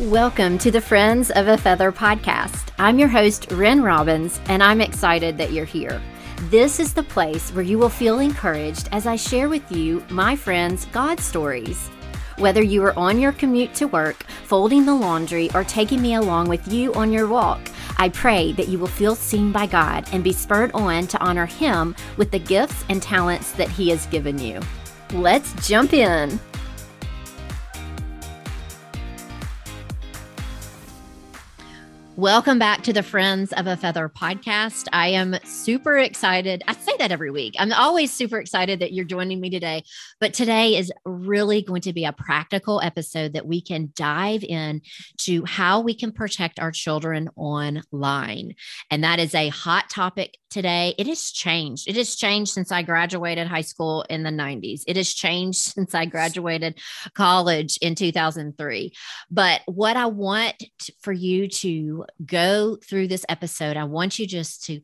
Welcome to the Friends of a Feather podcast. I'm your host, Ren Robbins, and I'm excited that you're here. This is the place where you will feel encouraged as I share with you my friends' God stories. Whether you are on your commute to work, folding the laundry, or taking me along with you on your walk, I pray that you will feel seen by God and be spurred on to honor Him with the gifts and talents that He has given you. Let's jump in. Welcome back to the Friends of a Feather podcast. I am super excited. I say that every week. I'm always super excited that you're joining me today. But today is really going to be a practical episode that we can dive in to how we can protect our children online. And that is a hot topic today. It has changed. It has changed since I graduated high school in the 90s. It has changed since I graduated college in 2003. But what I want for you to go through this episode, I want you just to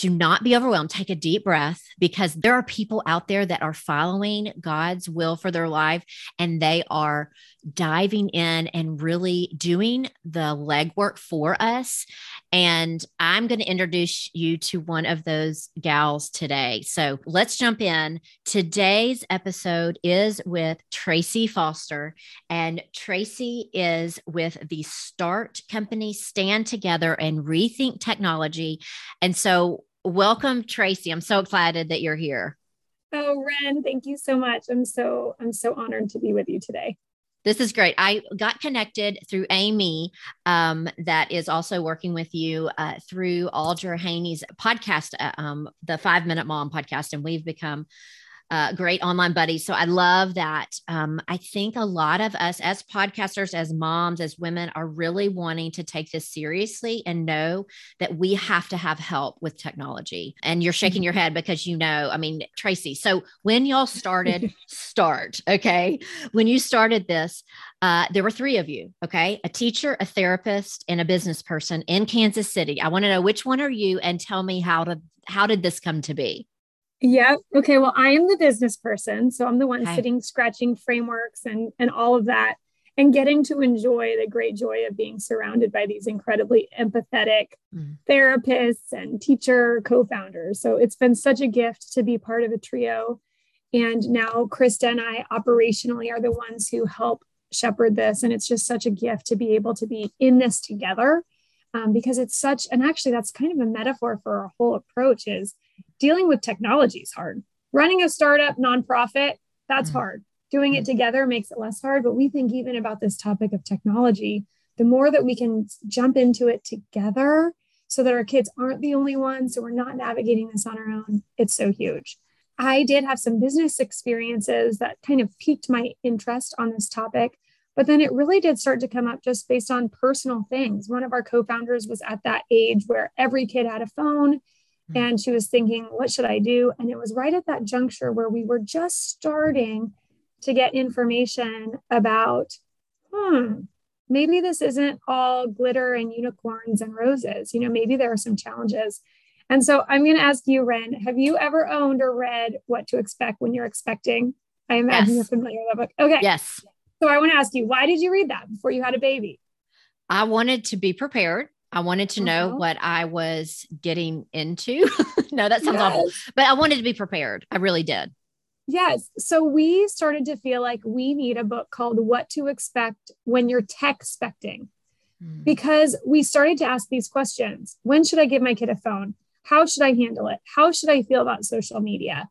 to not be overwhelmed. Take a deep breath because there are people out there that are following God's will for their life and they are diving in and really doing the legwork for us. And I'm going to introduce you to one of those gals today. So let's jump in. Today's episode is with Tracy Foster, and Tracy is with the START company, Stand Together and Rethink Technology. And so welcome tracy. I'm so excited that you're here. Oh ren thank you so much. I'm so i'm so honored to be with you today. This is great. I got connected through amy um, that is also working with you uh, through audra haney's podcast uh, um, the five minute mom podcast and we've become uh, great online buddies. So I love that. Um, I think a lot of us as podcasters, as moms, as women are really wanting to take this seriously and know that we have to have help with technology. And you're shaking your head because you know, I mean, Tracy. So when y'all started, start, okay, when you started this, uh, there were three of you, okay, a teacher, a therapist, and a business person in Kansas City. I want to know which one are you, and tell me how to how did this come to be? Yeah. Okay. Well, I am the business person. So I'm the one okay. sitting, scratching frameworks and, and all of that, and getting to enjoy the great joy of being surrounded by these incredibly empathetic mm. therapists and teacher co founders. So it's been such a gift to be part of a trio. And now Krista and I operationally are the ones who help shepherd this. And it's just such a gift to be able to be in this together um, because it's such, and actually, that's kind of a metaphor for our whole approach is dealing with technology is hard. Running a startup nonprofit, that's mm hard. Doing it together makes it less hard. But we think even about this topic of technology, the more that we can jump into it together so that our kids aren't the only ones, so we're not navigating this on our own, it's so huge. I did have some business experiences that kind of piqued my interest on this topic, but then it really did start to come up just based on personal things. One of our co founders was at that age where every kid had a phone. And she was thinking, what should I do? And it was right at that juncture where we were just starting to get information about, hmm, maybe this isn't all glitter and unicorns and roses. You know, maybe there are some challenges. And so I'm going to ask you, Ren, have you ever owned or read What to Expect When You're Expecting? I imagine yes. you're familiar with that book. Okay. Yes. So I want to ask you, why did you read that before you had a baby? I wanted to be prepared. I wanted to know uh-huh. what I was getting into. no, that sounds yes. awful, but I wanted to be prepared. I really did. Yes. So we started to feel like we need a book called What to Expect When You're Tech Expecting, mm. because we started to ask these questions When should I give my kid a phone? How should I handle it? How should I feel about social media?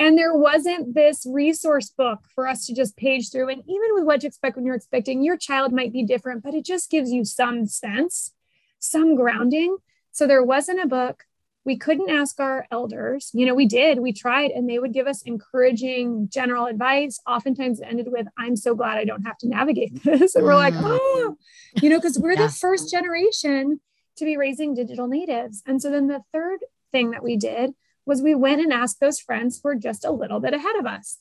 And there wasn't this resource book for us to just page through. And even with what to expect when you're expecting, your child might be different, but it just gives you some sense some grounding. So there wasn't a book. We couldn't ask our elders. You know, we did, we tried, and they would give us encouraging general advice. Oftentimes it ended with, I'm so glad I don't have to navigate this. And we're like, mm. oh, you know, because we're yeah. the first generation to be raising digital natives. And so then the third thing that we did was we went and asked those friends who were just a little bit ahead of us.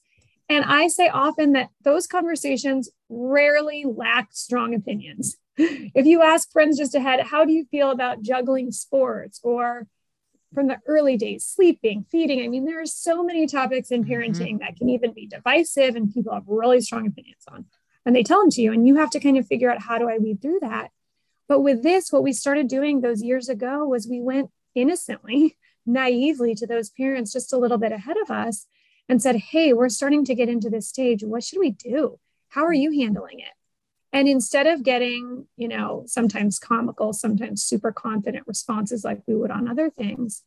And I say often that those conversations rarely lack strong opinions if you ask friends just ahead, how do you feel about juggling sports or from the early days, sleeping, feeding? I mean, there are so many topics in mm-hmm. parenting mm-hmm. that can even be divisive and people have really strong opinions on. and they tell them to you and you have to kind of figure out how do I weed through that. But with this, what we started doing those years ago was we went innocently, naively to those parents just a little bit ahead of us and said, Hey, we're starting to get into this stage. What should we do? How are you handling it? And instead of getting, you know, sometimes comical, sometimes super confident responses like we would on other things,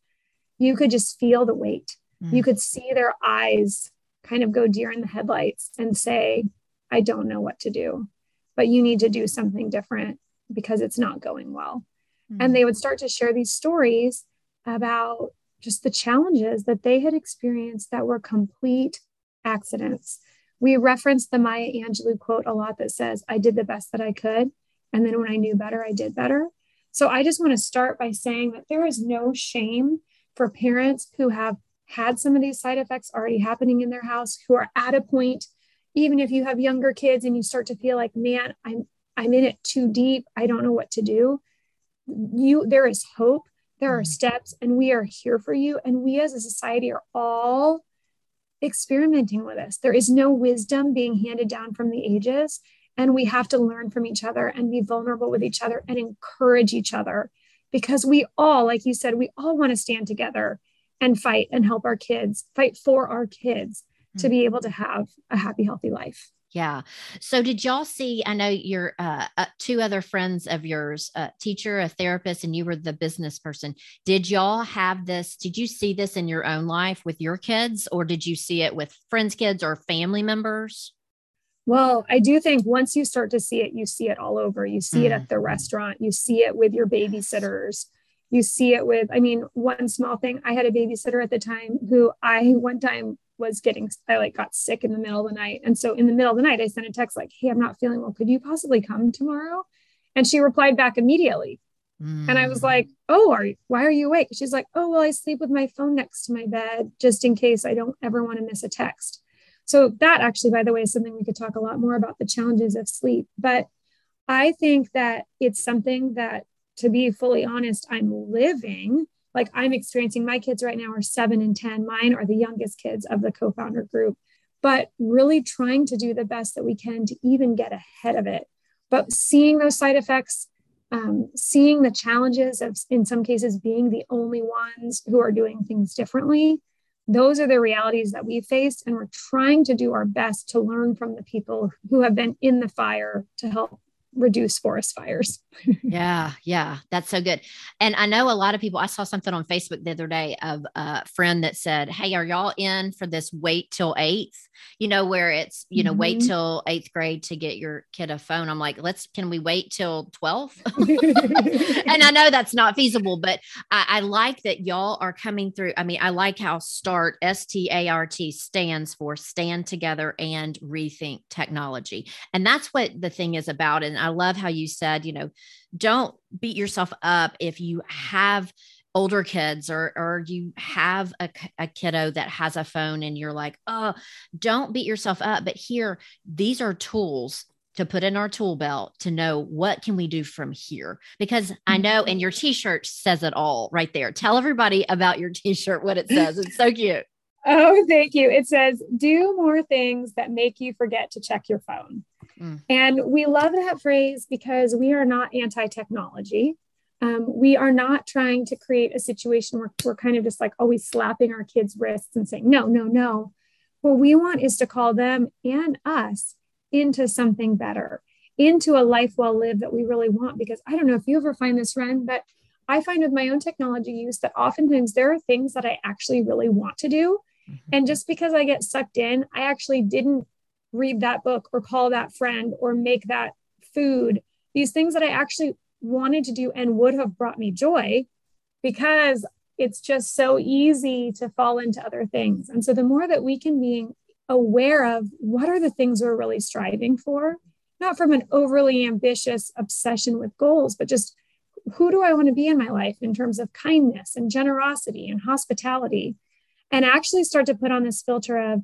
you could just feel the weight. Mm. You could see their eyes kind of go deer in the headlights and say, I don't know what to do, but you need to do something different because it's not going well. Mm. And they would start to share these stories about just the challenges that they had experienced that were complete accidents we reference the Maya Angelou quote a lot that says, I did the best that I could. And then when I knew better, I did better. So I just want to start by saying that there is no shame for parents who have had some of these side effects already happening in their house, who are at a point, even if you have younger kids and you start to feel like, man, I'm I'm in it too deep. I don't know what to do. You there is hope. There are mm-hmm. steps, and we are here for you. And we as a society are all experimenting with this. There is no wisdom being handed down from the ages. And we have to learn from each other and be vulnerable with each other and encourage each other because we all, like you said, we all want to stand together and fight and help our kids, fight for our kids mm-hmm. to be able to have a happy, healthy life. Yeah. So did y'all see? I know you're uh, uh, two other friends of yours, a teacher, a therapist, and you were the business person. Did y'all have this? Did you see this in your own life with your kids, or did you see it with friends' kids or family members? Well, I do think once you start to see it, you see it all over. You see mm. it at the mm-hmm. restaurant, you see it with your babysitters. You see it with, I mean, one small thing. I had a babysitter at the time who I one time was getting I like got sick in the middle of the night. And so in the middle of the night, I sent a text like, Hey, I'm not feeling well. Could you possibly come tomorrow? And she replied back immediately. Mm. And I was like, Oh, are you, why are you awake? She's like, Oh, well, I sleep with my phone next to my bed just in case I don't ever want to miss a text. So that actually, by the way, is something we could talk a lot more about the challenges of sleep. But I think that it's something that, to be fully honest, I'm living like I'm experiencing my kids right now are seven and 10. Mine are the youngest kids of the co founder group, but really trying to do the best that we can to even get ahead of it. But seeing those side effects, um, seeing the challenges of, in some cases, being the only ones who are doing things differently, those are the realities that we face. And we're trying to do our best to learn from the people who have been in the fire to help reduce forest fires. yeah, yeah, that's so good. And I know a lot of people, I saw something on Facebook the other day of a friend that said, Hey, are y'all in for this wait till eighth? You know, where it's, you know, mm-hmm. wait till eighth grade to get your kid a phone. I'm like, let's, can we wait till 12? and I know that's not feasible, but I, I like that y'all are coming through. I mean, I like how START, S T A R T stands for stand together and rethink technology. And that's what the thing is about. And I love how you said, you know, don't beat yourself up if you have older kids or or you have a, a kiddo that has a phone and you're like oh don't beat yourself up. But here these are tools to put in our tool belt to know what can we do from here. Because i know and your t-shirt says it all right there. Tell everybody about your t-shirt what it says. It's so cute. Oh thank you. It says do more things that make you forget to check your phone Mm. And we love that phrase because we are not anti technology. Um, we are not trying to create a situation where we're kind of just like always slapping our kids' wrists and saying, no, no, no. What we want is to call them and us into something better, into a life well lived that we really want. Because I don't know if you ever find this, Ren, but I find with my own technology use that oftentimes there are things that I actually really want to do. Mm-hmm. And just because I get sucked in, I actually didn't read that book or call that friend or make that food. These things that i actually wanted to do and would have brought me joy because it's just so easy to fall into other things. And so the more that we can be aware of what are the things we're really striving for not from an overly ambitious obsession with goals but just who do i want to be in my life in terms of kindness and generosity and hospitality? And actually start to put on this filter of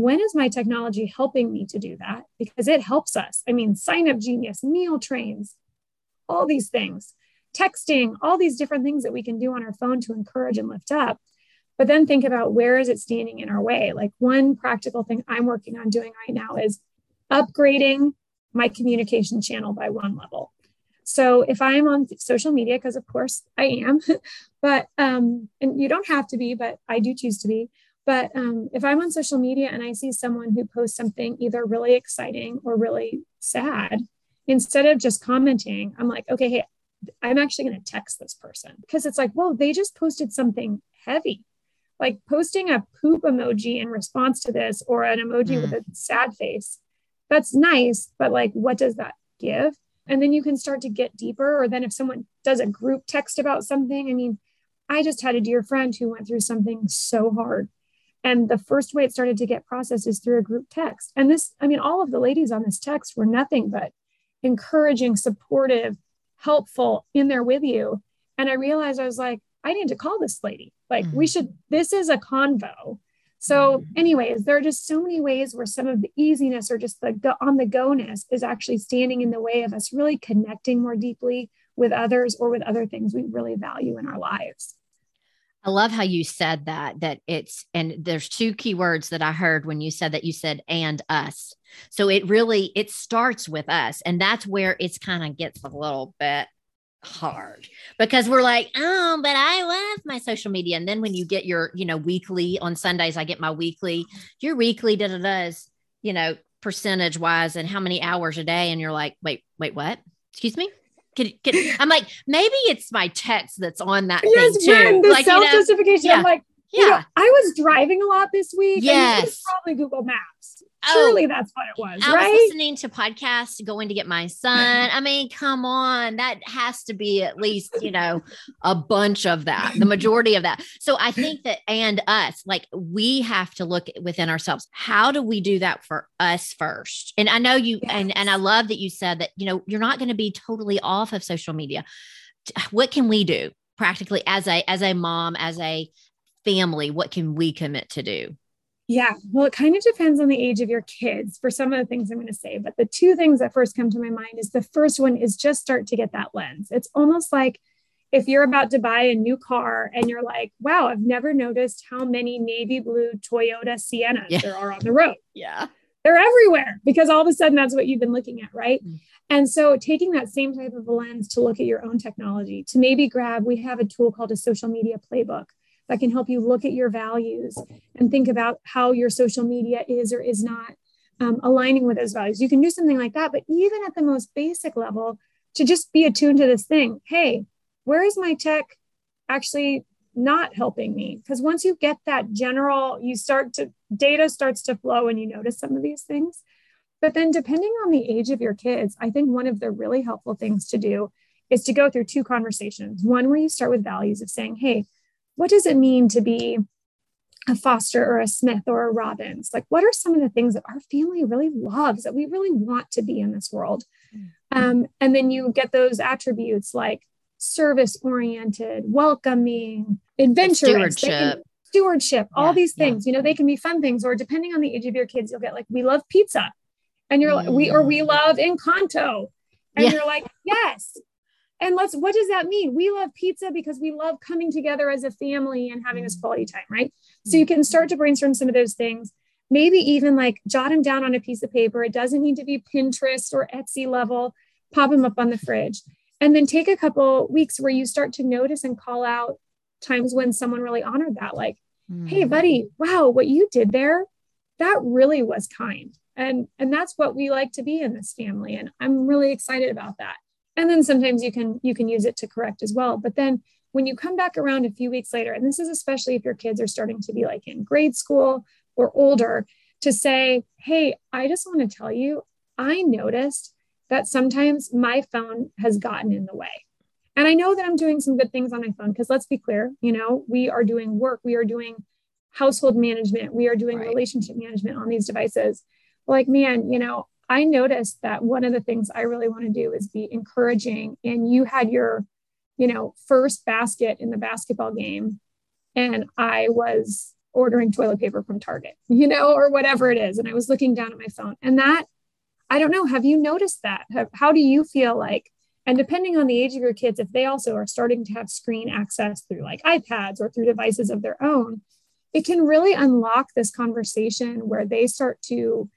when is my technology helping me to do that? Because it helps us. I mean, sign up genius, meal trains, all these things, texting, all these different things that we can do on our phone to encourage and lift up. But then think about where is it standing in our way? Like one practical thing I'm working on doing right now is upgrading my communication channel by one level. So if I'm on social media, because of course I am, but um, and you don't have to be, but I do choose to be. But um, if I'm on social media and I see someone who posts something either really exciting or really sad, instead of just commenting, I'm like, okay, hey, I'm actually going to text this person because it's like, well, they just posted something heavy. Like posting a poop emoji in response to this or an emoji mm. with a sad face. That's nice, but like, what does that give? And then you can start to get deeper. Or then if someone does a group text about something, I mean, I just had a dear friend who went through something so hard. And the first way it started to get processed is through a group text. And this, I mean, all of the ladies on this text were nothing but encouraging, supportive, helpful in there with you. And I realized I was like, I need to call this lady. Like, mm-hmm. we should, this is a convo. So, mm-hmm. anyways, there are just so many ways where some of the easiness or just the go, on the go ness is actually standing in the way of us really connecting more deeply with others or with other things we really value in our lives. I love how you said that, that it's, and there's two key words that I heard when you said that you said, and us. So it really, it starts with us. And that's where it's kind of gets a little bit hard because we're like, oh, but I love my social media. And then when you get your, you know, weekly on Sundays, I get my weekly, your weekly da da da's, you know, percentage wise and how many hours a day. And you're like, wait, wait, what? Excuse me? Can, can, I'm like, maybe it's my text that's on that yes, thing too. The like, self justification. You know, yeah. I'm like, yeah, you know, I was driving a lot this week. Yes, probably Google Maps. Surely oh, that's what it was, I right? was listening to podcasts, going to get my son. I mean, come on, that has to be at least you know a bunch of that, the majority of that. So I think that and us, like we have to look within ourselves. How do we do that for us first? And I know you, yes. and and I love that you said that you know you're not going to be totally off of social media. What can we do practically as a as a mom, as a family? What can we commit to do? Yeah, well, it kind of depends on the age of your kids for some of the things I'm going to say. But the two things that first come to my mind is the first one is just start to get that lens. It's almost like if you're about to buy a new car and you're like, wow, I've never noticed how many navy blue Toyota Siennas yeah. there are on the road. Yeah. They're everywhere because all of a sudden that's what you've been looking at, right? Mm. And so taking that same type of a lens to look at your own technology, to maybe grab, we have a tool called a social media playbook that can help you look at your values and think about how your social media is or is not um, aligning with those values. You can do something like that, but even at the most basic level, to just be attuned to this thing hey, where is my tech actually not helping me? Because once you get that general, you start to, data starts to flow and you notice some of these things. But then, depending on the age of your kids, I think one of the really helpful things to do is to go through two conversations. One where you start with values of saying, hey, what does it mean to be a Foster or a Smith or a Robbins? Like, what are some of the things that our family really loves that we really want to be in this world? Mm-hmm. Um, and then you get those attributes like service oriented, welcoming, adventurous, stewardship, stewardship all these things. Yeah. You know, they can be fun things, or depending on the age of your kids, you'll get like, we love pizza. And you're mm. like, we or we love Encanto. And yeah. you're like, yes, and let's, what does that mean? We love pizza because we love coming together as a family and having this mm. quality time, right? So you can start to brainstorm some of those things. Maybe even like jot them down on a piece of paper. It doesn't need to be Pinterest or Etsy level. Pop them up on the fridge. And then take a couple weeks where you start to notice and call out times when someone really honored that. Like, mm. hey, buddy, wow, what you did there, that really was kind. And, and that's what we like to be in this family. And I'm really excited about that and then sometimes you can you can use it to correct as well. But then when you come back around a few weeks later and this is especially if your kids are starting to be like in grade school or older to say hey i just want to tell you i noticed that sometimes my phone has gotten in the way. And i know that i'm doing some good things on my phone because let's be clear you know we are doing work we are doing household management we are doing right. relationship management on these devices. Like man you know I noticed that one of the things I really want to do is be encouraging. And you had your, you know, first basket in the basketball game, and I was ordering toilet paper from Target, you know, or whatever it is. And I was looking down at my phone. And that, I don't know, have you noticed that? How do you feel like? And depending on the age of your kids, if they also are starting to have screen access through like iPads or through devices of their own, it can really unlock this conversation where they start to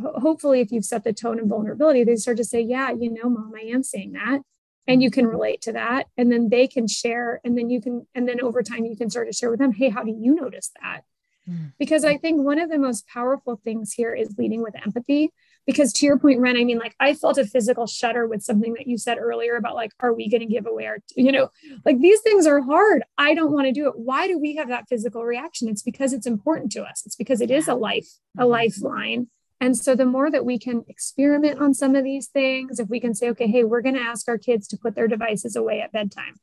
hopefully if you've set the tone and vulnerability they start to say yeah you know mom i am saying that and you can relate to that and then they can share and then you can and then over time you can start to share with them hey how do you notice that? Mm. because i think one of the most powerful things here is leading with empathy because to your point ren i mean like i felt a physical shudder with something that you said earlier about like are we going to give away our you know like these things are hard. I don't want to do it. Why do we have that physical reaction? It's because it's important to us. It's because it is a life a mm-hmm. lifeline and so the more that we can experiment on some of these things, if we can say, okay, hey, we're going to ask our kids to put their devices away at bedtime,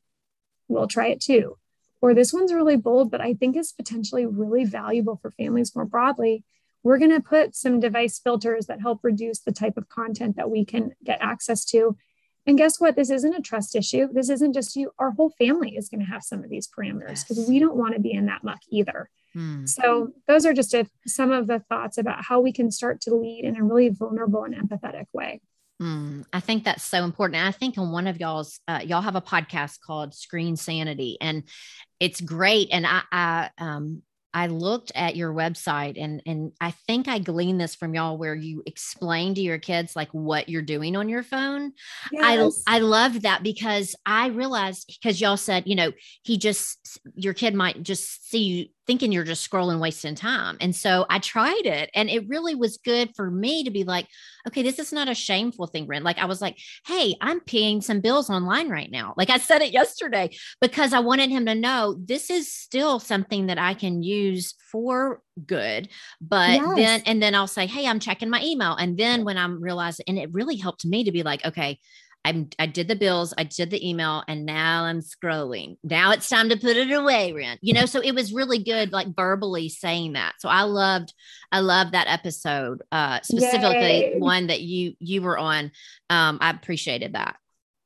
we'll try it too. Or this one's really bold, but I think is potentially really valuable for families more broadly. We're going to put some device filters that help reduce the type of content that we can get access to. And guess what? This isn't a trust issue. This isn't just you. Our whole family is going to have some of these parameters because we don't want to be in that muck either. Hmm. So, those are just a, some of the thoughts about how we can start to lead in a really vulnerable and empathetic way. Mm, I think that's so important. And I think on one of y'all's, uh, y'all have a podcast called Screen Sanity, and it's great. And I, I um, I looked at your website and and I think I gleaned this from y'all where you explain to your kids like what you're doing on your phone. Yes. I I love that because I realized because y'all said, you know, he just your kid might just see you thinking you're just scrolling, wasting time. And so I tried it and it really was good for me to be like, okay, this is not a shameful thing, Ren. Like I was like, hey, I'm paying some bills online right now. Like I said it yesterday because I wanted him to know this is still something that I can use for good. But yes. then, and then I'll say, hey, I'm checking my email. And then when I'm realizing, and it really helped me to be like, okay, I'm I did the bills, I did the email, and now I'm scrolling. Now it's time to put it away, Ren. You know, so it was really good, like verbally saying that. So I loved, I loved that episode, uh, specifically Yay. one that you you were on. Um, I appreciated that.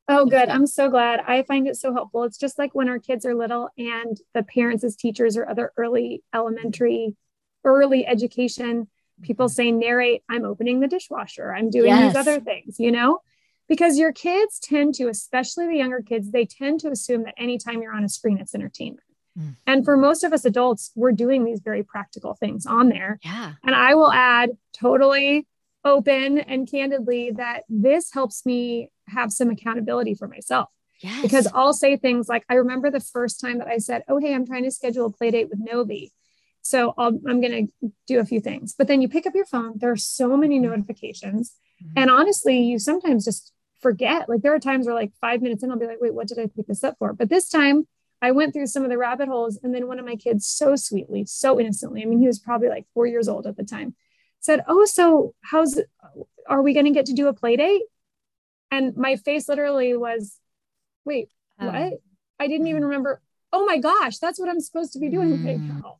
Oh, good. I'm so glad. I find it so helpful. It's just like when our kids are little and the parents as teachers or other early elementary, early education people mm-hmm. say narrate, I'm opening the dishwasher, I'm doing yes. these other things, you know? Because your kids tend to, especially the younger kids, they tend to assume that anytime you're on a screen, it's entertainment. Mm. And for most of us adults, we're doing these very practical things on there. Yeah. And I will add totally open and candidly that this helps me have some accountability for myself. Yes. Because I'll say things like, I remember the first time that I said, Oh, hey, I'm trying to schedule a play date with Novi. So i am going to do a few things. But then you pick up your phone, there are so many mm-hmm. notifications. Mm-hmm. And honestly, you sometimes just forget. Like there are times where like five minutes in, I'll be like, wait, what did I pick this up for? But this time I went through some of the rabbit holes. And then one of my kids, so sweetly, so innocently, I mean, he was probably like four years old at the time, said, Oh, so how's are we going to get to do a play date? And my face literally was, wait, oh. what? I didn't even mm. remember. Oh my gosh, that's what I'm supposed to be doing mm. right now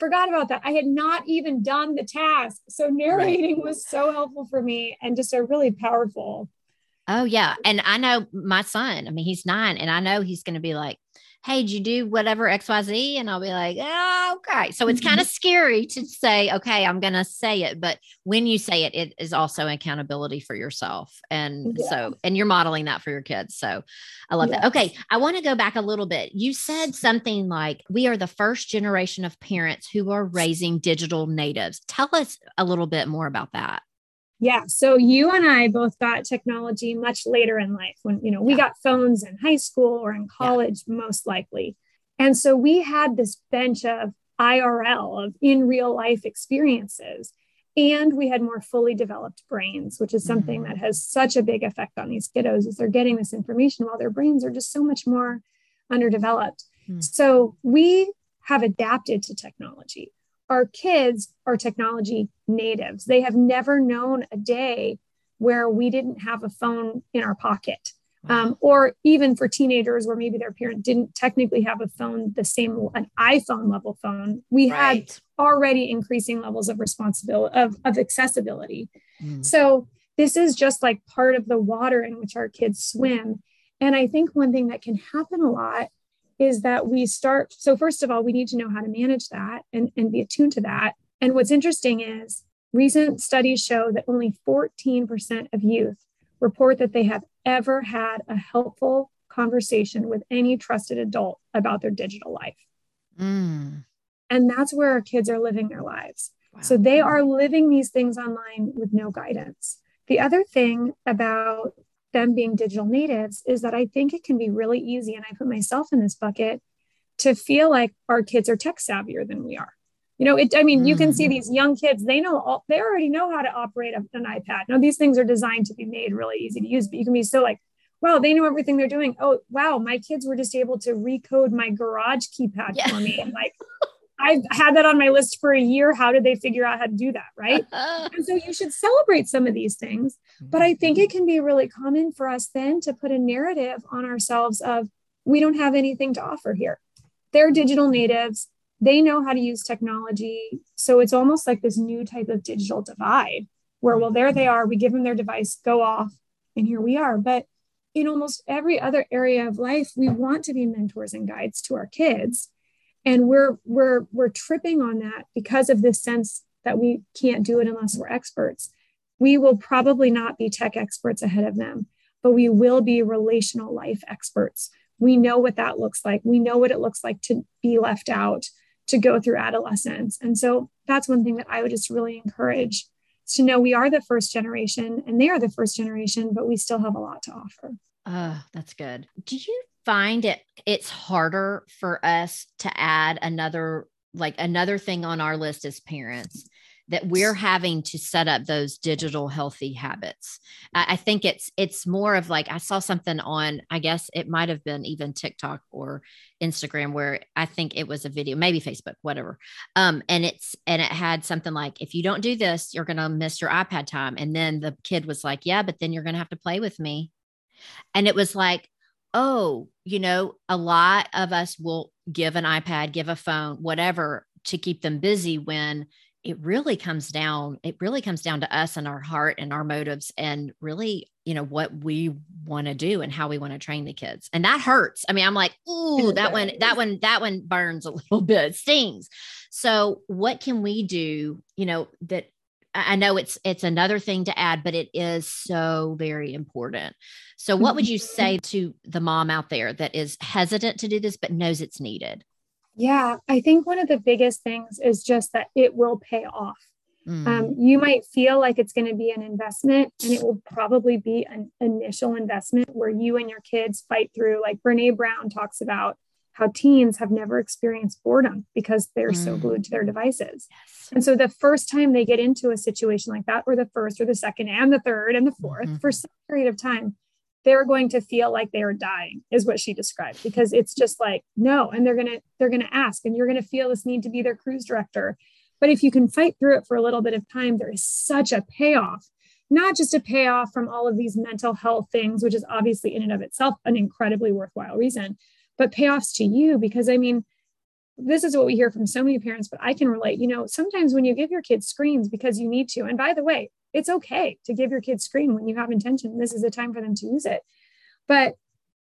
forgot about that. I had not even done the task. So narrating right. was so helpful for me and just a really powerful. Oh, yeah. And I know my son, I mean, he's nine, and I know he's going to be like, hey, did you do whatever XYZ? And I'll be like, oh, okay. So it's kind of mm-hmm. scary to say, okay, I'm going to say it. But when you say it, it is also accountability for yourself. And yeah. so, and you're modeling that for your kids. So I love yes. that. Okay. I want to go back a little bit. You said something like, we are the first generation of parents who are raising digital natives. Tell us a little bit more about that. Yeah. So you and I both got technology much later in life when, you know, we yeah. got phones in high school or in college, yeah. most likely. And so we had this bench of IRL, of in real life experiences. And we had more fully developed brains, which is something mm-hmm. that has such a big effect on these kiddos is they're getting this information while their brains are just so much more underdeveloped. Mm-hmm. So we have adapted to technology our kids are technology natives. They have never known a day where we didn't have a phone in our pocket. Um, or even for teenagers where maybe their parent didn't technically have a phone the same an iphone level phone we right. had already increasing levels of responsibility of, of accessibility mm. so this is just like part of the water in which our kids swim and i think one thing that can happen a lot is that we start. So, first of all, we need to know how to manage that and, and be attuned to that. And what's interesting is recent studies show that only 14% of youth report that they have ever had a helpful conversation with any trusted adult about their digital life. Mm. And that's where our kids are living their lives. Wow. So they are living these things online with no guidance. The other thing about them being digital natives is that I think it can be really easy, and I put myself in this bucket to feel like our kids are tech savvier than we are. You know, it, I mean, mm. you can see mm. these young kids, they know all, they already know how to operate an iPad. Now, these things are designed to be made really easy to use, but you can be so like, wow, they know everything they're doing. Oh, wow, my kids were just able to recode my garage keypad yeah. for me. And like, I've had that on my list for a year. How did they figure out how to do that? Right. and so you should celebrate some of these things. But I think it can be really common for us then to put a narrative on ourselves of, we don't have anything to offer here. They're digital natives. They know how to use technology. So it's almost like this new type of digital divide where, well, there they are. We give them their device, go off, and here we are. But in almost every other area of life, we want to be mentors and guides to our kids and we're we're we're tripping on that because of this sense that we can't do it unless we're experts. We will probably not be tech experts ahead of them but we will be relational life experts. We know what that looks like. We know what it looks like to be left out to go through adolescence. And so that's one thing that i would just really encourage is to know we are the first generation and they are the first generation but we still have a lot to offer. Oh, that's good. Do you find it it's harder for us to add another like another thing on our list as parents that we're having to set up those digital healthy habits. I, think it's it's more of like I saw something on I guess it might have been even TikTok or Instagram where I think it was a video, maybe Facebook, whatever. Um, and it's and it had something like if you don't do this, you're gonna miss your iPad time. And then the kid was like, Yeah, but then you're gonna have to play with me. And it was like, oh, you know, a lot of us will give an iPad, give a phone, whatever to keep them busy when it really comes down it really comes down to us and our heart and our motives and really you know what we want to do and how we want to train the kids. And that hurts. I mean i'm like ooh that one that one that one burns a little bit stings. So what can we do you know that I know it's it's another thing to add, but it is so very important. So, what would you mm-hmm. say to the mom out there that is hesitant to do this but knows it's needed? Yeah, I think one of the biggest things is just that it will pay off. Mm. Um, you might feel like it's going to be an investment, and it will probably be an initial investment where you and your kids fight through, like Brene Brown talks about how teens have never experienced boredom because they're mm. so glued to their devices. Yes. And so the first time they get into a situation like that, or the first or the second and the third and the 4th mm-hmm. for some period of time, they're going to feel like they are dying, is what she described, because it's just like, no, and they're gonna, they're gonna ask, and you're gonna feel this need to be their cruise director. But if you can fight through it for a little bit of time, there is such a payoff not just a payoff from all of these mental health things, which is obviously in and of itself an incredibly worthwhile reason, but payoffs to you because I mean, this is what we hear from so many parents, but I can relate. You know, sometimes when you give your kids screens because you need to, and by the way, it's okay to give your kids screen when you have intention. This is the time for them to use it. But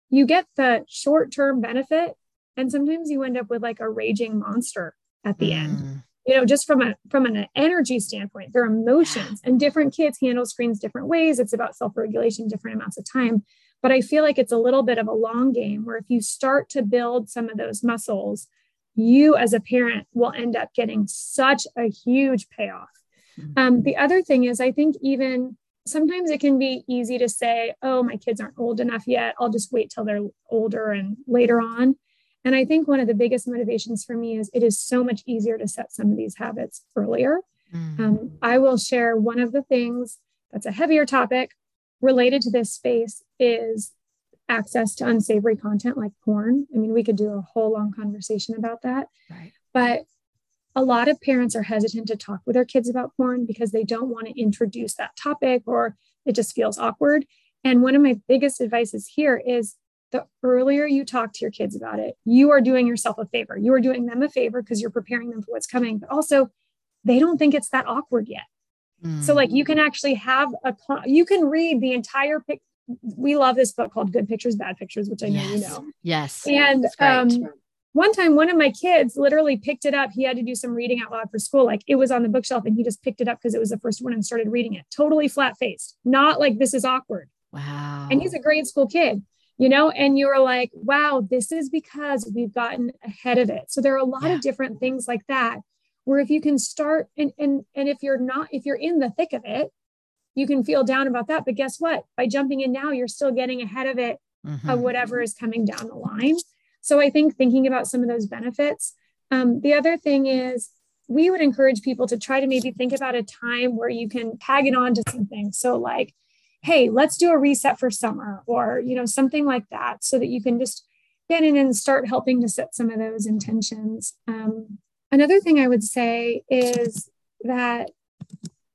you get the short term benefit, and sometimes you end up with like a raging monster at the mm. end. You know, just from a from an energy standpoint, their emotions and different kids handle screens different ways. It's about self regulation, different amounts of time. But I feel like it's a little bit of a long game where if you start to build some of those muscles, you as a parent will end up getting such a huge payoff. Mm-hmm. Um, the other thing is, I think even sometimes it can be easy to say, oh, my kids aren't old enough yet. I'll just wait till they're older and later on. And I think one of the biggest motivations for me is it is so much easier to set some of these habits earlier. Mm-hmm. Um, I will share one of the things that's a heavier topic, related to this space is access to unsavory content like porn. I mean, we could do a whole long conversation about that. Right. But a lot of parents are hesitant to talk with their kids about porn because they don't want to introduce that topic or it just feels awkward. And one of my biggest advices here is the earlier you talk to your kids about it, you are doing yourself a favor. You are doing them a favor because you're preparing them for what's coming, but also they don't think it's that awkward yet. So like you can actually have a you can read the entire pic. We love this book called Good Pictures, Bad Pictures, which I know yes. you know. Yes. And um, one time, one of my kids literally picked it up. He had to do some reading out loud for school. Like it was on the bookshelf, and he just picked it up because it was the first one and started reading it. Totally flat faced, not like this is awkward. Wow. And he's a grade school kid you know and you're like wow this is because we've gotten ahead of it so there are a lot yeah. of different things like that where if you can start and and and if you're not if you're in the thick of it you can feel down about that. But guess what? By jumping in now you're still getting ahead of it mm-hmm. of whatever is coming down the line. So i think thinking about some of those benefits um, the other thing is we would encourage people to try to maybe think about a time where you can tag it on to something. So like hey let's do a reset for summer or you know something like that so that you can just get in and start helping to set some of those intentions. Um, Another thing I would say is that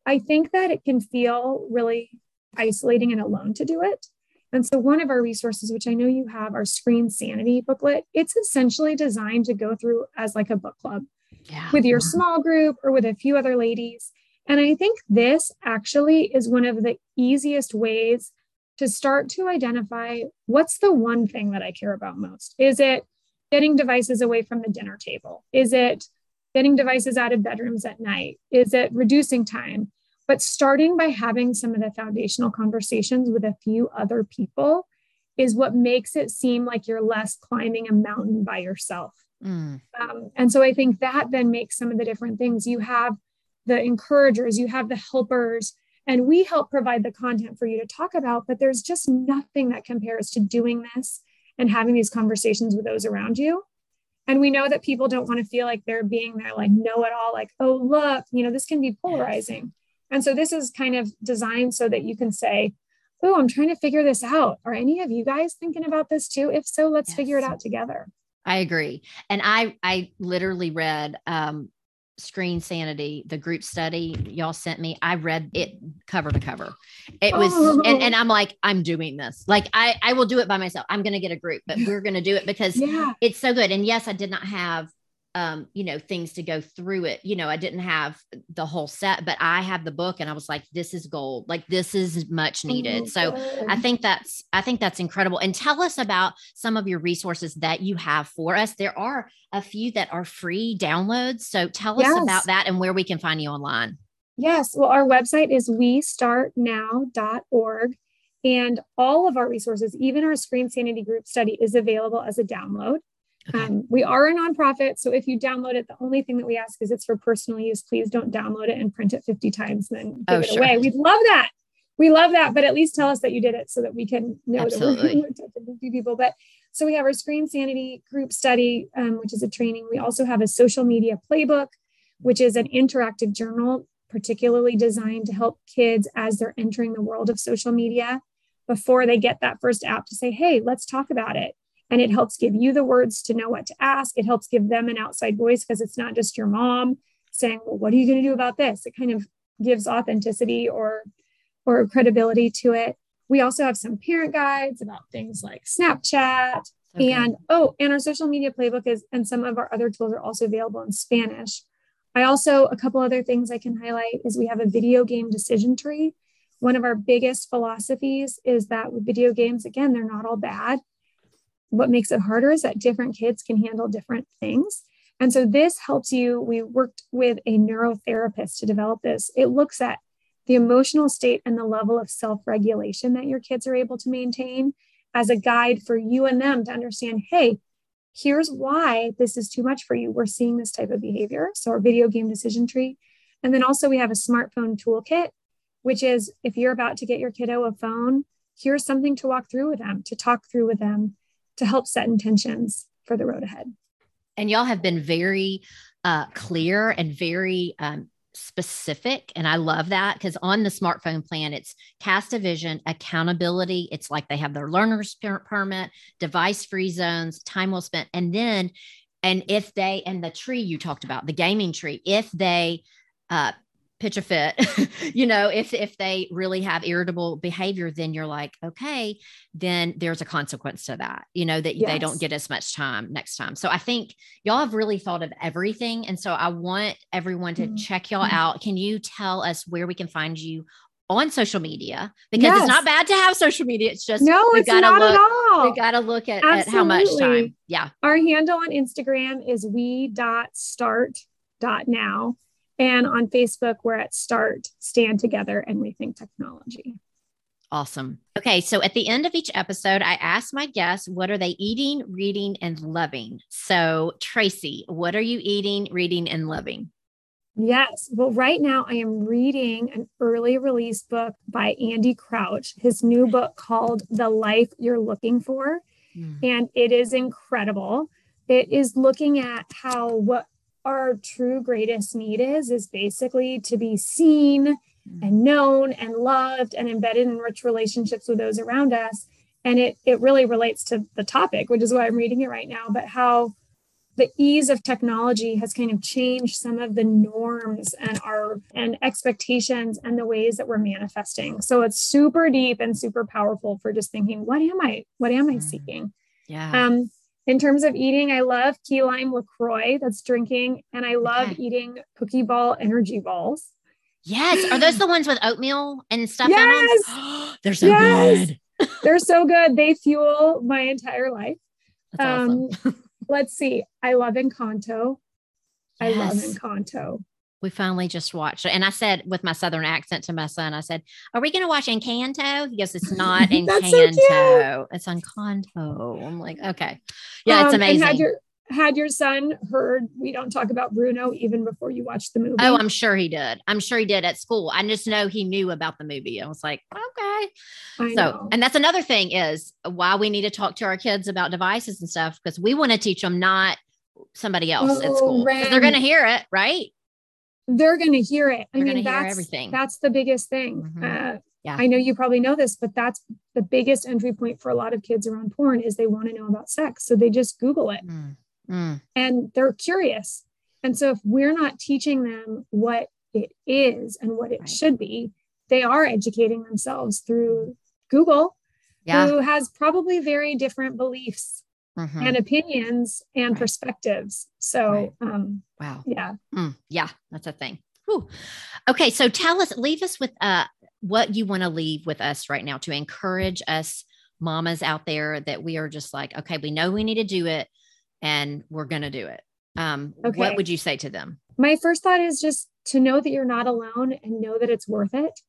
I think that it can feel really isolating and alone to do it. And so, one of our resources, which I know you have, our Screen Sanity booklet, it's essentially designed to go through as like a book club yeah. with your small group or with a few other ladies. And I think this actually is one of the easiest ways to start to identify what's the one thing that I care about most. Is it getting devices away from the dinner table? Is it getting devices out of bedrooms at night? Is it reducing time? But starting by having some of the foundational conversations with a few other people is what makes it seem like you're less climbing a mountain by yourself. Mm. Um, and so I think that then makes some of the different things. You have the encouragers, you have the helpers, and we help provide the content for you to talk about, but there's just nothing that compares to doing this and having these conversations with those around you. And we know that people don't want to feel like they're being there, like know it all, like, oh, look, you know, this can be polarizing. And so this is kind of designed so that you can say, oh, I'm trying to figure this out. Are any of you guys thinking about this too? If so, let's yes. figure it out together. I agree. And I I literally read um Screen Sanity, the group study y'all sent me, I read it cover to cover. It was, oh. and, and I'm like, I'm doing this. Like, I, I will do it by myself. I'm going to get a group, but we're going to do it because yeah. it's so good. And yes, I did not have um, you know, things to go through it. You know, I didn't have the whole set, but I have the book and I was like, this is gold. Like this is much oh needed. Oh, so God. I think that's I think that's incredible. And tell us about some of your resources that you have for us. There are a few that are free downloads. So tell yes. us about that and where we can find you online. Yes. Well, our website is we-start-now.org. And all of our resources, even our Screen Sanity Group study, is available as a download. Okay. Um, we are a nonprofit, so if you download it, the only thing that we ask is it's for personal use. Please don't download it and print it 50 times, and then give oh, it sure. away. We'd love that. We love that, but at least tell us that you did it so that we can know Absolutely. that we're, we're touching 50 people. But so we have our Screen Sanity group study, um, which is a training. We also have a social media playbook, which is an interactive journal, particularly designed to help kids as they're entering the world of social media before they get that first app to say, hey, let's talk about it and it helps give you the words to know what to ask. It helps give them an outside voice because it's not just your mom saying, well, what are you going to do about this? It kind of gives authenticity or or credibility to it. We also have some parent guides about things like Snapchat. Okay. And oh, and our social media playbook is, and some of our other tools are also available in Spanish. I also, a couple other things I can highlight is we have a video game decision tree. One of our biggest philosophies is that with video games, again, they're not all bad what makes it harder is that different kids can handle different things. And so this helps you. We worked with a neurotherapist to develop this. It looks at the emotional state and the level of self regulation that your kids are able to maintain as a guide for you and them to understand hey, here's why this is too much for you. We're seeing this type of behavior. So, our video game decision tree. And then also, we have a smartphone toolkit, which is if you're about to get your kiddo a phone, here's something to walk through with them, to talk through with them to help set intentions for the road ahead. And y'all have been very uh, clear and very um, specific. And I love that because on the smartphone plan, it's cast a vision, accountability. It's like they have their learner's permit, device free zones, time well spent. And then, and if they, and the tree you talked about, the gaming tree, if they uh, pitch a fit you know if if they really have irritable behavior then you're like okay then there's a consequence to that you know that yes. they don't get as much time next time so i think y'all have really thought of everything and so i want everyone to mm-hmm. check y'all mm-hmm. out can you tell us where we can find you on social media because yes. it's not bad to have social media. It's just no, it's not look, at all. We got to look at, at, how much time. Yeah. Our handle on Instagram is we dot start dot now. And on Facebook, we're at Start, Stand Together, and Rethink Technology. Awesome. Okay. So at the end of each episode, I ask my guests, what are they eating, reading, and loving? So, Tracy, what are you eating, reading, and loving? Yes. Well, right now I am reading an early release book by Andy Crouch, his new book called The Life You're Looking For. Mm. And it is incredible. It is looking at how what our true greatest need is, is basically to be seen mm. and known and loved and embedded in rich relationships with those around us. And it, it really relates to the topic, which is why I'm reading it right now, but how the ease of technology has kind of changed some of the norms and our and expectations and the ways that we're manifesting so it's super deep and super powerful for just thinking what am i what am i mm. seeking yeah um in terms of eating i love key lime lacroix that's drinking and i love okay. eating Pookeball energy balls yes are those the ones with oatmeal and stuff yes! they're so yes! good they're so good they fuel my entire life that's um, awesome. let's see. I love Encanto. Yes. I love Encanto. We finally just watched it. And I said with my southern accent to my son, I said, Are we gonna watch Encanto? He goes, It's not Encanto. so it's Encanto. I'm like, okay. Yeah, it's amazing. Um, had your had your son heard we don't talk about Bruno even before you watched the movie? Oh, I'm sure he did. I'm sure he did at school. I just know he knew about the movie. I was like, okay. I so, know. and that's another thing is why we need to talk to our kids about devices and stuff because we want to teach them not somebody else oh, at school. They're going to hear it, right? They're going to hear it. I They're mean, that's everything. That's the biggest thing. Mm-hmm. Uh, yeah. I know you probably know this, but that's the biggest entry point for a lot of kids around porn is they want to know about sex. So they just Google it. Mm mm. and they're curious. And so if we're not teaching them what it is and what it right. should be, they are educating themselves through Google, yeah. who has probably very different beliefs mm-hmm. and opinions and right. perspectives. So, right. um, wow. Yeah. Mm, yeah, that's a thing. Whew. Okay. So tell us, leave us with uh, what you want to leave with us right now to encourage us mamas out there that we are just like, okay, we know we need to do it and we're going to do it. Um, okay. What would you say to them? My first thought is just to know that you're not alone and know that it's worth it.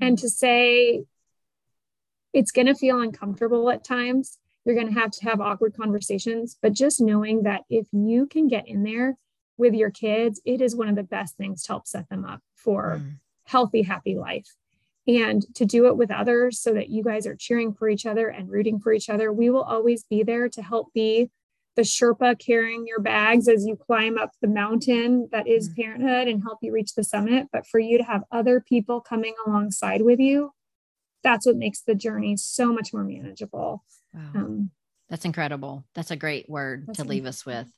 And to say it's going to feel uncomfortable at times. You're going to have to have awkward conversations, but just knowing that if you can get in there with your kids, it is one of the best things to help set them up for mm. healthy, happy life. And to do it with others so that you guys are cheering for each other and rooting for each other. We will always be there to help be the Sherpa carrying your bags as you climb up the mountain that is mm-hmm. parenthood and help you reach the summit. But for you to have other people coming alongside with you, that's what makes the journey so much more manageable. Wow. Um, that's incredible. That's a great word to leave us with.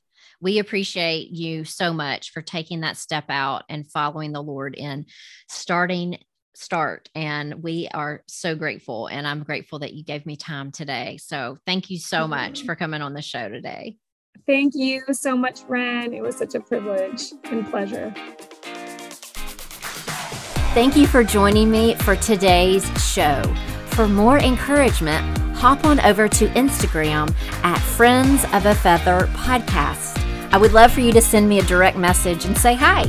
We appreciate you so much for taking that step out and following the Lord in starting start. And we are so grateful. And I'm grateful that you gave me time today. So thank you so much for coming on the show today. Thank you so much, Ren. It was such a privilege and pleasure. Thank you for joining me for today's show. For more encouragement, hop on over to Instagram at Friends of a Feather Podcast. I would love for you to send me a direct message and say hi.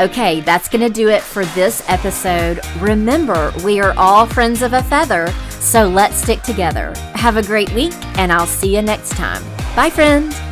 Okay, that's going to do it for this episode. Remember, we are all friends of a feather, so let's stick together. Have a great week, and I'll see you next time. Bye, friends.